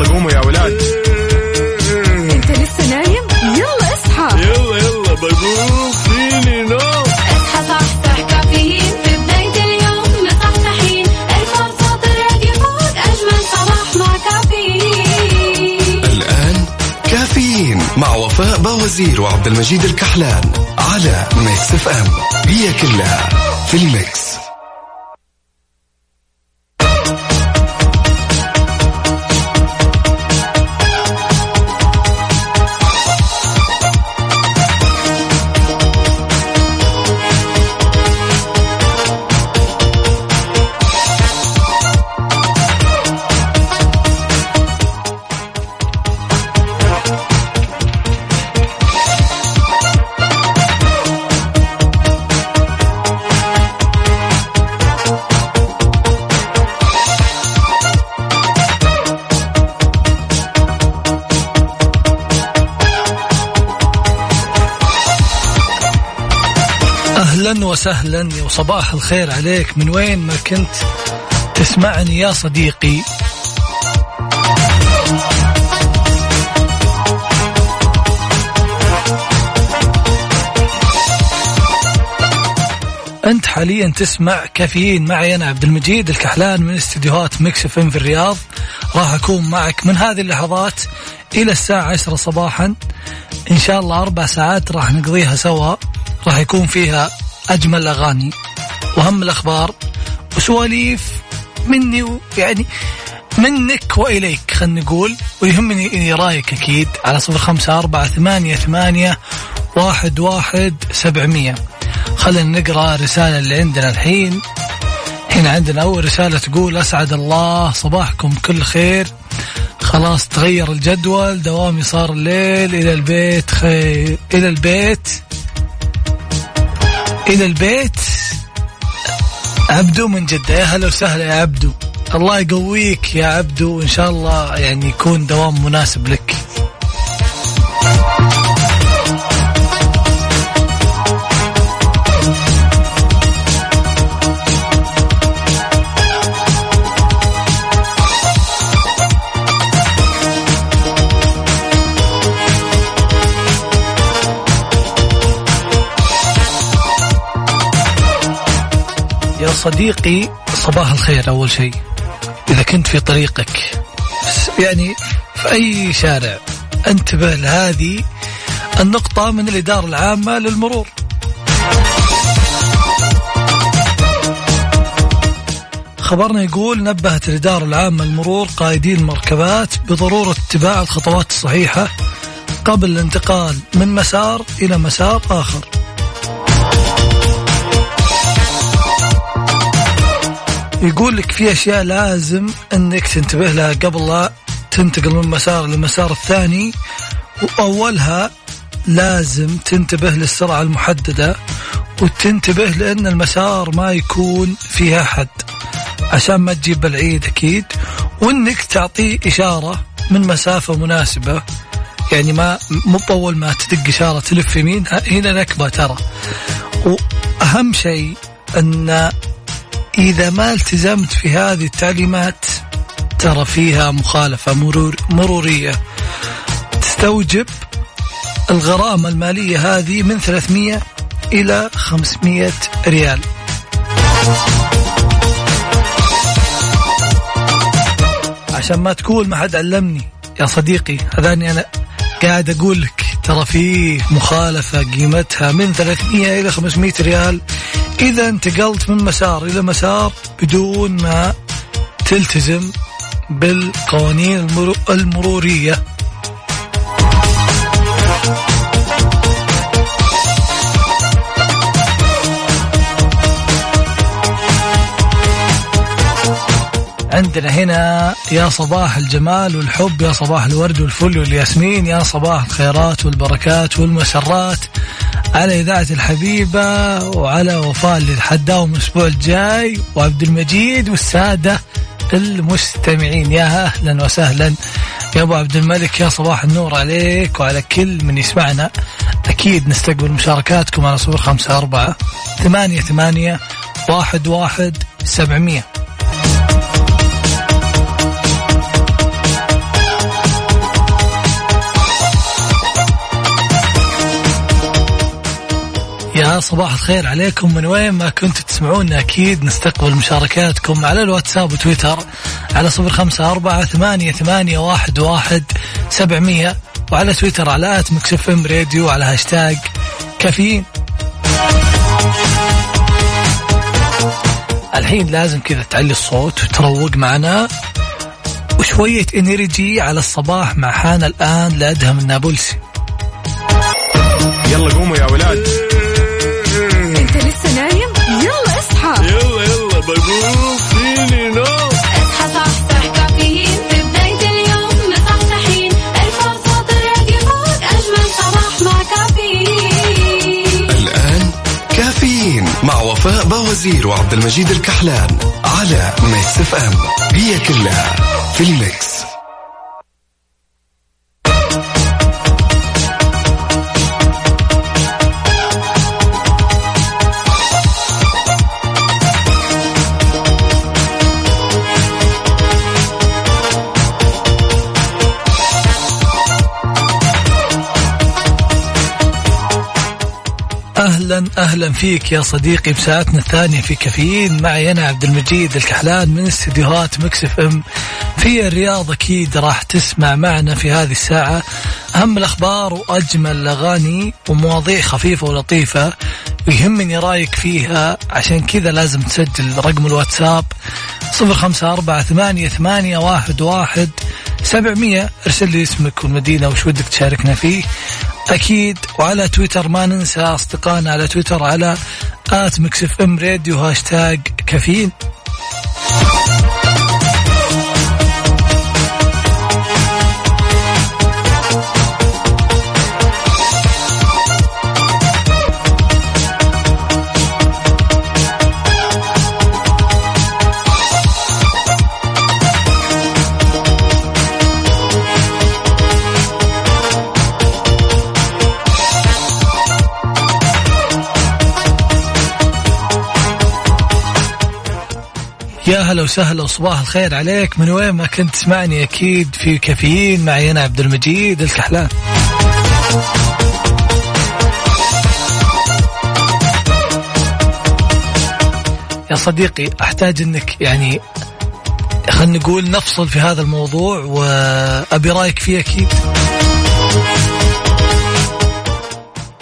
يلا قوموا يا ولاد انت لسه نايم؟ يلا اصحى. يلا يلا بقوم فيني نو. اصحى صحصح كافيين في بداية اليوم مصحصحين الفرصة الراديو فوق أجمل صباح مع كافيين. الآن كافيين مع وفاء بوازير وعبد المجيد الكحلان على ميكس إف إم. هي كلها في ال mix. وسهلا وصباح الخير عليك. من وين ما كنت تسمعني يا صديقي. أنت حاليا تسمع كافيين معي. أنا عبد المجيد الكحلان من استديوهات ميكس إف إم في الرياض. راح أكون معك من هذه اللحظات إلى الساعة 10 صباحا. إن شاء الله أربع ساعات راح نقضيها سوا. راح يكون فيها أجمل أغاني واهم الأخبار وسواليف مني يعني منك وإليك خلينا نقول ويهمني إني رأيك أكيد على صفر خمسة أربعة ثمانية ثمانية واحد واحد سبعمية. خلينا نقرأ رسالة اللي عندنا الحين. هنا عندنا أول رسالة تقول أسعد الله صباحكم كل خير. خلاص تغير الجدول دوامي صار الليل إلى البيت خير إلى البيت. إلى البيت. عبدو من جدة. يا هلا وسهلا يا عبدو. الله يقويك يا عبدو. وإن شاء الله يعني يكون دوام مناسب لك. صديقي صباح الخير أول شيء. إذا كنت في طريقك يعني في أي شارع انتبه لهذه النقطة من الإدارة العامة للمرور. خبرنا يقول نبهت الإدارة العامة للمرور قائدي المركبات بضرورة اتباع الخطوات الصحيحة قبل الانتقال من مسار إلى مسار آخر. يقول لك في أشياء لازم إنك تنتبه لها قبل لا تنتقل من مسار للمسار الثاني وأولها لازم تنتبه للسرعة المحددة وتنتبه لأن المسار ما يكون فيها حد عشان ما تجيب العيد أكيد وإنك تعطيه إشارة من مسافة مناسبة يعني ما مو ما تدق إشارة تلف يمين هنا نكبة ترى. وأهم شيء إن إذا ما التزمت في هذه التعليمات ترى فيها مخالفة مرور مرورية. تستوجب الغرامة المالية هذه من 300 إلى 500 ريال. عشان ما تقول ما حد علمني. يا صديقي هذاني أنا قاعد أقول لك ترى فيه مخالفة قيمتها من 300 إلى 500 ريال. إذا انتقلت من مسار إلى مسار بدون ما تلتزم بالقوانين المرو- المرورية. عندنا هنا يا صباح الجمال والحب يا صباح الورد والفل والياسمين يا صباح الخيرات والبركات والمسرات على إذاعة الحبيبة وعلى وفاء اللي حداهم الأسبوع الجاي وعبد المجيد والسادة المستمعين. يا أهلا وسهلا. يا أبو عبد الملك يا صباح النور عليك وعلى كل من يسمعنا. أكيد نستقبل مشاركاتكم على صفر خمسة أربعة ثمانية ثمانية واحد واحد سبعمية. صباح الخير عليكم. من وين ما كنتوا تسمعونا أكيد نستقبل مشاركاتكم على الواتساب وتويتر على صفر خمسة أربعة ثمانية, ثمانية واحد, واحد سبعمية وعلى تويتر على at FM Radio على هاشتاج كافيين. الحين لازم كذا تعلي الصوت وتروق معنا وشوية energy على الصباح مع حان الآن لأدهم النابلسي يلا قوموا يا ولاد. لسه نايم يلا اصحى. يلا يلا بقوم فيني نو اصحى صحصح كافيين. في بداية اليوم مصحصحين. الفرصة الراديو فوق أجمل صباح مع كافيين. الآن كافيين مع وفاء بوازير وعبد المجيد الكحلان على ميكس اف ام. هي كلها في ال mix. أهلا أهلا فيك يا صديقي بساعتنا الثانية في كافيين. معي أنا عبد المجيد الكحلان من استديوهات مكسف إم. في الرياض أكيد راح تسمع معنا في هذه الساعة. أهم الأخبار وأجمل الأغاني ومواضيع خفيفة ولطيفة ويهمني رأيك فيها. عشان كذا لازم تسجل رقم الواتساب صفر خمسة أربعة ثمانية, ثمانية واحد, واحد. سبعمية ارسل لي اسمك والمدينة وش ودك تشاركنا فيه. أكيد وعلى تويتر ما ننسى أصدقائنا على تويتر على at Mix FM Radio هاشتاج كافيين. يا هلا وسهلا وصباح الخير عليك. من وين ما كنت تسمعني أكيد في كافيين. معي أنا عبد المجيد الكحلان. يا صديقي أحتاج إنك يعني خلينا نقول نفصل في هذا الموضوع وأبي رأيك فيه أكيد.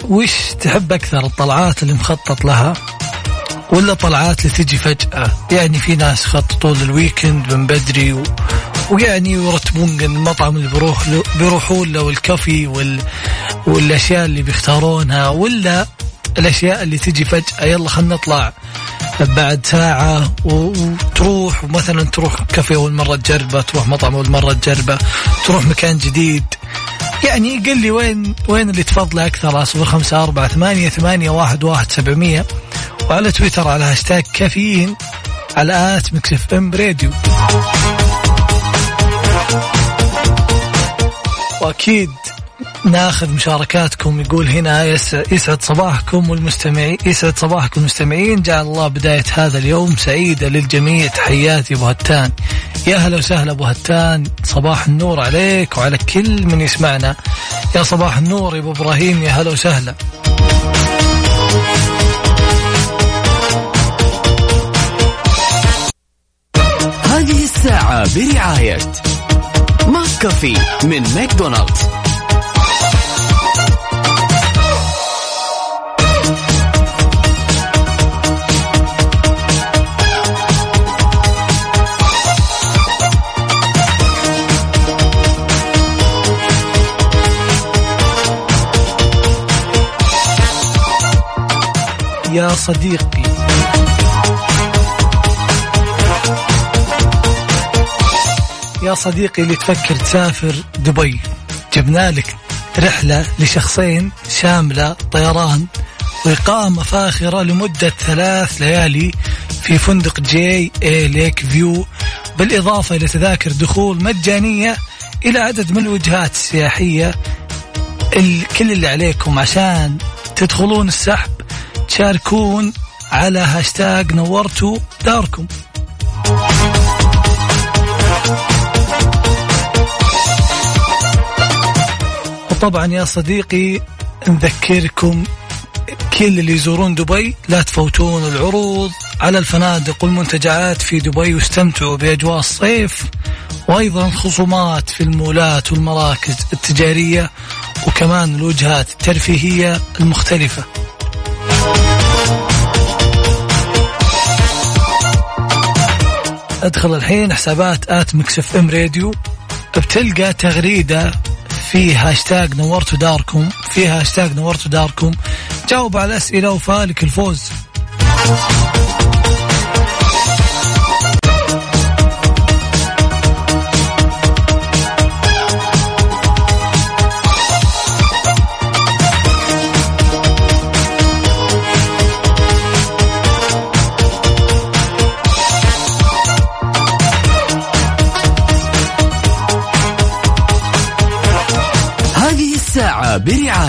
وش تحب أكثر الطلعات اللي مخطط لها؟ ولا طلعات اللي تجي فجأة. يعني في ناس يخططون لل weekend من بدري و... ويعني يرتبون المطعم اللي بيروح له بيروحون له والكافي وال... والأشياء اللي بيختارونها ولا الأشياء اللي تجي فجأة. يلا خلينا نطلع بعد ساعة. وتروح. ومثلا تروح كافي أول مرة تجربة تروح مطعم أول مرة تجربة تروح مكان جديد. يعني قل لي وين وين اللي تفضله أكثر؟ على صفر خمسة أربعة ثمانية ثمانية واحد واحد سبعمية. وعلى تويتر على هاشتاج كافيين. على at Mix FM Radio. وأكيد ناخذ مشاركاتكم. يقول هنا يس- يسعد صباحكم والمستمعين يسعد صباحكم المستمعين جعل الله بداية هذا اليوم سعيدة للجميع. تحياتي أبو هتان. يا هلا وسهلا أبو هتان. صباح النور عليك وعلى كل من يسمعنا. يا صباح النور يا أبو إبراهيم. يا هلا وسهلا. هذه الساعة برعاية ماك كافي من ماكدونالدز. يا صديقي. يا صديقي اللي تفكر تسافر دبي. جبنا لك رحلة لشخصين شاملة طيران وإقامة فاخرة لمدة ثلاث ليالي في فندق JA Lake View بالإضافة إلى تذاكر دخول مجانية إلى عدد من الوجهات السياحية ال- كل اللي عليكم عشان تدخلون السحب. تشاركون على هاشتاج نورتوا داركم وطبعا يا صديقي نذكركم كل اللي يزورون دبي لا تفوتون العروض على الفنادق والمنتجعات في دبي واستمتعوا بأجواء الصيف وأيضا خصومات في المولات والمراكز التجارية وكمان الوجهات الترفيهية المختلفة. أدخل الحين حسابات at Mix FM Radio. بتلقى تغريدة في هاشتاج نورتوا داركم في هاشتاج نورتوا داركم. جاوب على الأسئلة وفالك الفوز.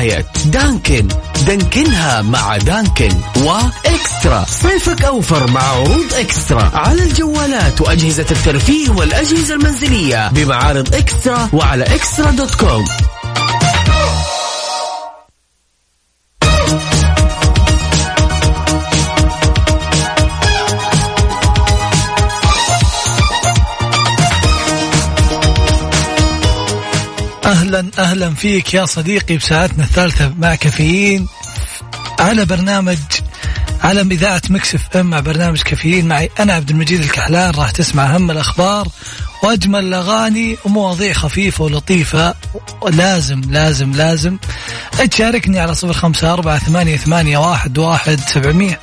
برعاية دانكن. دانكنها مع دانكن وإكسترا. صيفك أوفر مع عروض إكسترا. على الجوالات وأجهزة الترفيه والأجهزة المنزلية بمعارض إكسترا وعلى إكسترا دوت كوم. أهلا أهلا فيك يا صديقي بساعتنا الثالثة مع كافيين على برنامج على إذاعة مكسف إم مع برنامج كافيين. معي أنا عبد المجيد الكحلان راح تسمع أهم الأخبار وأجمل الأغاني ومواضيع خفيفة ولطيفة. لازم لازم لازم تشاركني على صفر خمسة أربعة ثمانية ثمانية واحد واحد سبعمئه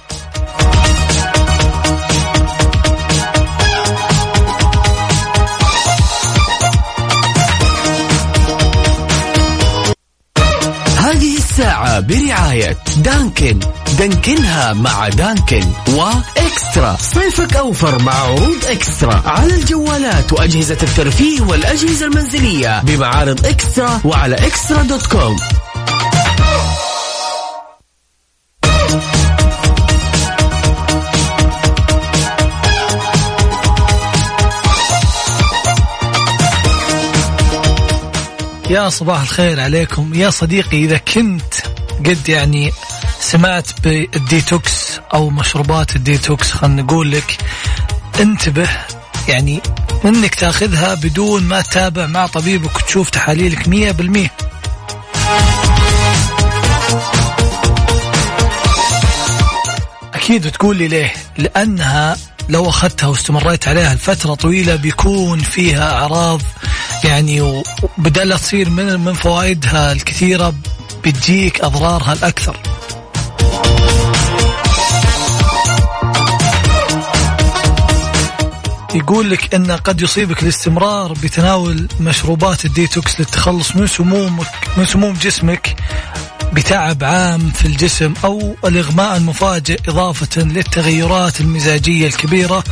دانكن. دانكنها مع دانكن وإكسترا. صيفك أوفر مع عروض إكسترا. على الجوالات وأجهزة الترفيه والأجهزة المنزلية بمعارض إكسترا وعلى إكسترا دوت كوم. يا صباح الخير عليكم. يا صديقي إذا كنت قد يعني سمعت بالديتوكس أو مشروبات الديتوكس خلينا نقول لك انتبه يعني إنك تأخذها بدون ما تتابع مع طبيبك وتشوف تحاليلك مية بالمية. أكيد بتقول لي ليه؟ لأنها لو أخذتها واستمريت عليها لفترة طويلة بيكون فيها أعراض يعني وبدل تصير من من فوائدها الكثيرة بتجيك أضرارها الأكثر. يقول لك إن قد يصيبك الاستمرار بتناول مشروبات الديتوكس للتخلص من سمومك من سموم جسمك بتعب عام في الجسم أو الإغماء المفاجئ إضافة للتغيرات المزاجية الكبيرة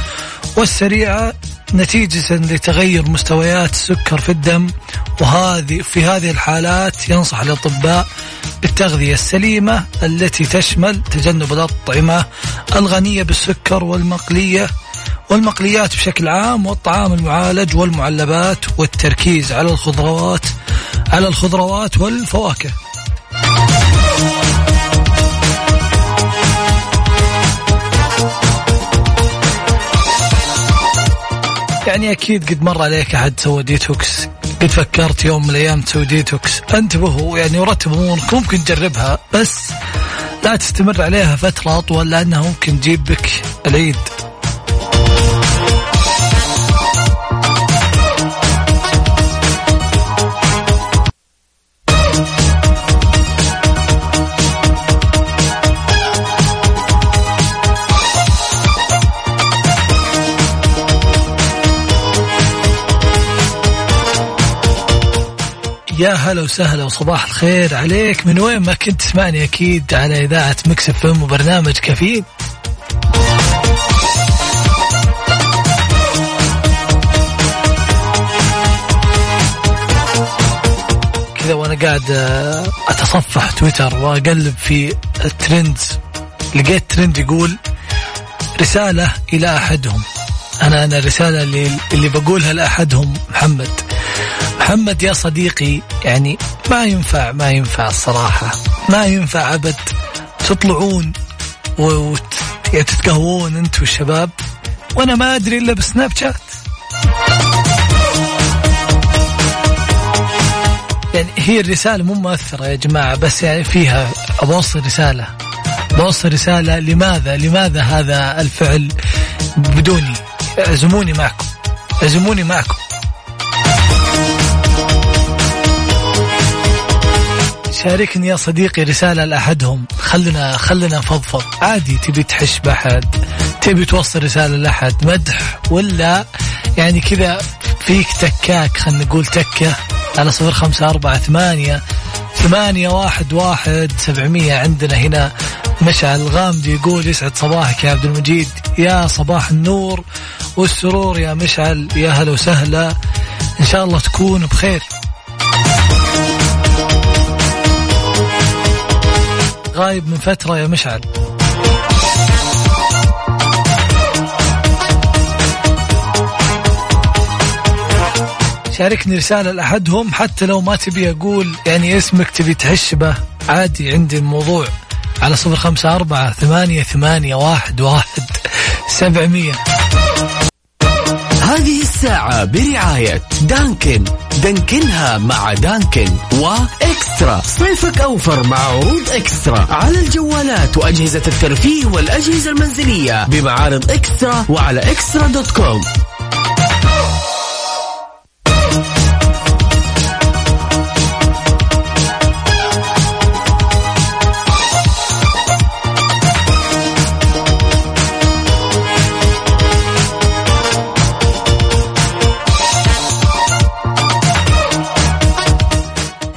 والسريعة نتيجة لتغير مستويات السكر في الدم وهذه في هذه الحالات ينصح الأطباء بالتغذية السليمة التي تشمل تجنب الأطعمة الغنية بالسكر والمقلية والمقليات بشكل عام والطعام المعالج والمعلبات والتركيز على الخضروات على الخضروات والفواكه. يعني أكيد قد مر عليك أحد سوى ديتوكس قد فكرت يوم من الأيام تسوي ديتوكس انتبهوا يعني ورتب امورك ممكن تجربها بس لا تستمر عليها فترة أطول لأنها ممكن تجيب بك العيد. يا هلا وسهلا وصباح الخير عليك. من وين ما كنت تسمعني أكيد على إذاعة Mix FM وبرنامج كفيل. كذا وأنا قاعد آه، أتصفح تويتر وأقلب في ال trends. لقيت ترند يقول رسالة إلى أحدهم. أنا أنا الرساله اللي اللي بقولها لأحدهم محمد. محمد يا صديقي يعني ما ينفع ما ينفع الصراحة. ما ينفع أبد تطلعون وتتقهوون يعني انت والشباب وأنا ما أدري إلا بسناب شات. يعني هي الرسالة مو مؤثرة يا جماعة بس يعني فيها أوصل رسالة بوصل رسالة لماذا لماذا هذا الفعل بدوني؟ أعزموني معكم. أعزموني معكم. شاركني يا صديقي رسالة لأحدهم. خلنا خلنا نفضفض. عادي تبي تحش بأحد تبي توصل رسالة لأحد مدح ولا يعني كذا فيك تكاك خلنا نقول تكة على صفر خمسة أربعة ثمانية ثمانية واحد واحد سبعمية. عندنا هنا مشعل الغامدي يقول يسعد صباحك يا عبد المجيد. يا صباح النور والسرور يا مشعل يا هلا وسهلا. إن شاء الله تكون بخير. غايب من فترة يا مشعل. شاركني رسالة لأحدهم حتى لو ما تبي أقول يعني اسمك تبي تحش به عادي عندي الموضوع. على صفر خمسة أربعة ثمانية ثمانية واحد واحد سبعمية. هذه الساعة برعاية دانكن. دانكنها مع دانكن وإكسترا. صيفك أوفر مع عروض إكسترا. على الجوالات وأجهزة الترفيه والأجهزة المنزلية بمعارض إكسترا وعلى إكسترا دوت كوم.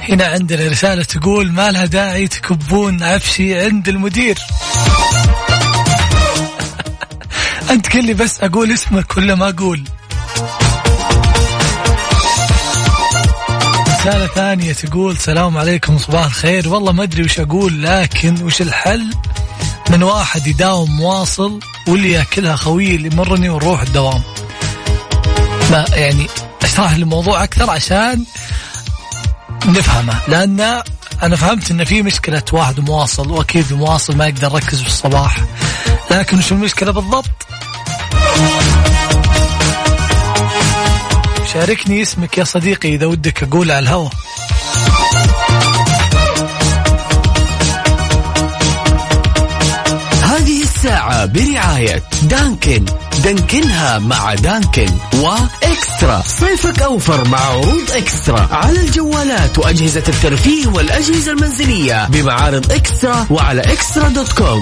هنا عندنا رسالة تقول ما لها داعي تكبون عفشي عند المدير. أنت كلي بس أقول اسمك ولا ما أقول. رسالة ثانية تقول سلام عليكم صباح الخير. والله ما أدري وش أقول لكن وش الحل؟ من واحد يداوم مواصل واللي ياكلها خويه اللي مرني ونروح الدوام. ما يعني أشرح الموضوع أكثر عشان نفهمه لأن أنا فهمت إن في مشكلة واحد مواصل وأكيد المواصل ما يقدر يركز في الصباح. لكن وش المشكلة بالضبط؟ شاركني اسمك يا صديقي إذا ودك أقول على الهواء. الساعة برعاية دانكن. دانكنها مع دانكن وإكسترا. صيفك أوفر مع عروض إكسترا. على الجوالات وأجهزة الترفيه والأجهزة المنزلية بمعارض إكسترا وعلى إكسترا دوت كوم.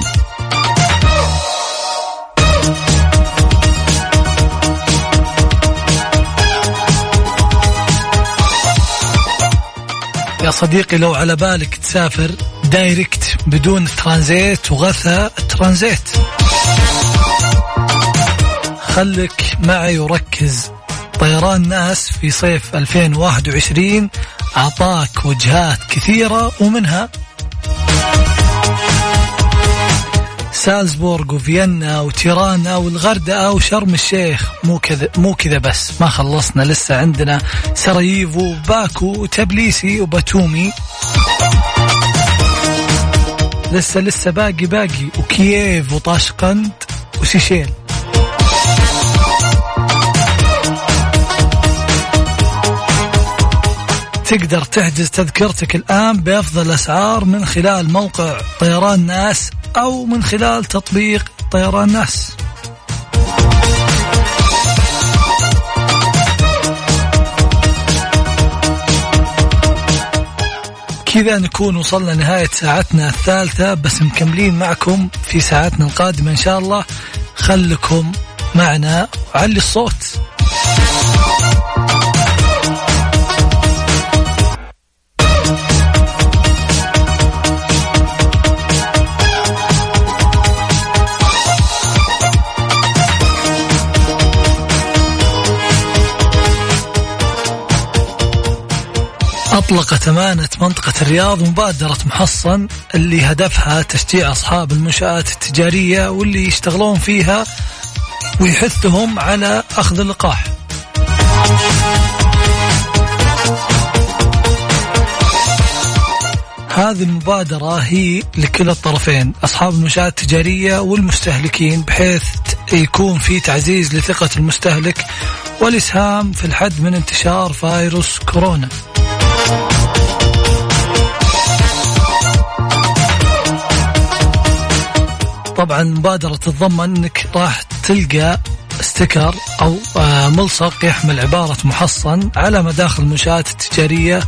يا صديقي لو على بالك تسافر دايركت بدون ترانزيت وغثى ترانزيت. خلك معي وركز. طيران ناس في صيف 2021 أعطاك وجهات كثيرة ومنها سالزبورغ وفيينا وتيرانا والغردقة وشرم الشيخ. مو كذا مو كذا بس. ما خلصنا لسه عندنا سراييفو وباكو وتبليسي وباتومي. لسه لسه باقي باقي وكييف وطاشقند وسيشيل تقدر تحجز تذكرتك الآن بأفضل الأسعار من خلال موقع طيران ناس أو من خلال تطبيق طيران ناس. كذا نكون وصلنا نهاية ساعتنا الثالثة بس مكملين معكم في ساعتنا القادمة إن شاء الله. خلكم معنا وعلي الصوت. أطلقت أمانة منطقة الرياض مبادرة محصن اللي هدفها تشجيع أصحاب المنشآت التجارية واللي يشتغلون فيها ويحثهم على أخذ اللقاح. هذه المبادرة هي لكل الطرفين أصحاب المنشآت التجارية والمستهلكين بحيث يكون في تعزيز لثقة المستهلك والإسهام في الحد من انتشار فيروس كورونا. طبعا مبادرة تتضمن إنك راح تلقى ستيكر أو آه، ملصق يحمل عبارة محصن على مداخل المنشآت التجارية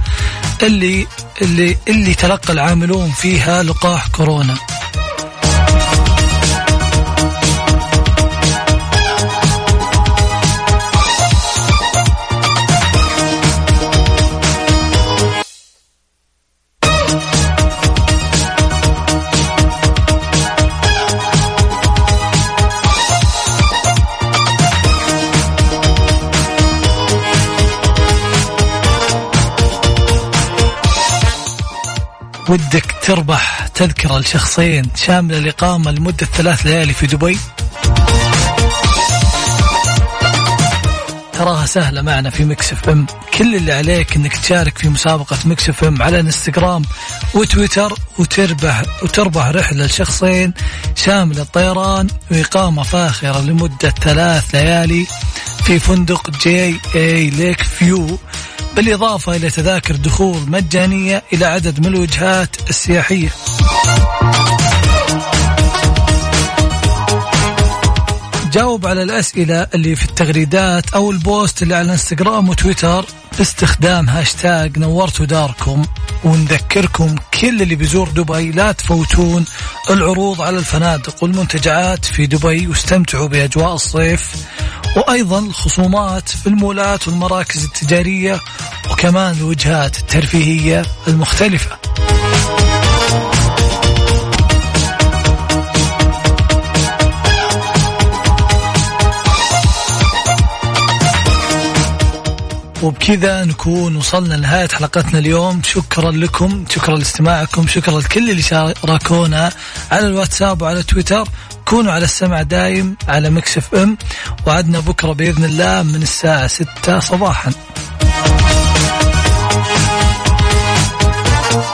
اللي اللي اللي تلقى العاملون فيها لقاح كورونا. ودك تربح تذكرة لشخصين شاملة الإقامة لمدة ثلاث ليالي في دبي؟ تراها سهلة معنا في Mix FM. كل اللي عليك إنك تشارك في مسابقة Mix FM على انستغرام وتويتر وتربح وتربح رحلة لشخصين شاملة طيران وإقامة فاخرة لمدة ثلاث ليالي في فندق JA Lake View بالإضافة إلى تذاكر دخول مجانية إلى عدد من الوجهات السياحية. جاوب على الأسئلة اللي في التغريدات أو ال post اللي على الإنستغرام وتويتر. باستخدام هاشتاج نورتوا داركم ونذكركم كل اللي بيزور دبي. لا تفوتون العروض على الفنادق والمنتجعات في دبي واستمتعوا بأجواء الصيف. وأيضا الخصومات في المولات والمراكز التجارية وكمان الوجهات الترفيهية المختلفة. وبكذا نكون وصلنا لنهاية حلقتنا اليوم. شكرا لكم شكرا لاستماعكم شكرا لكل اللي شاركونا على الواتساب وعلى تويتر. كونوا على السمع دايم على مكسف أم. وعدنا بكرة بإذن الله من الساعة 6 صباحا.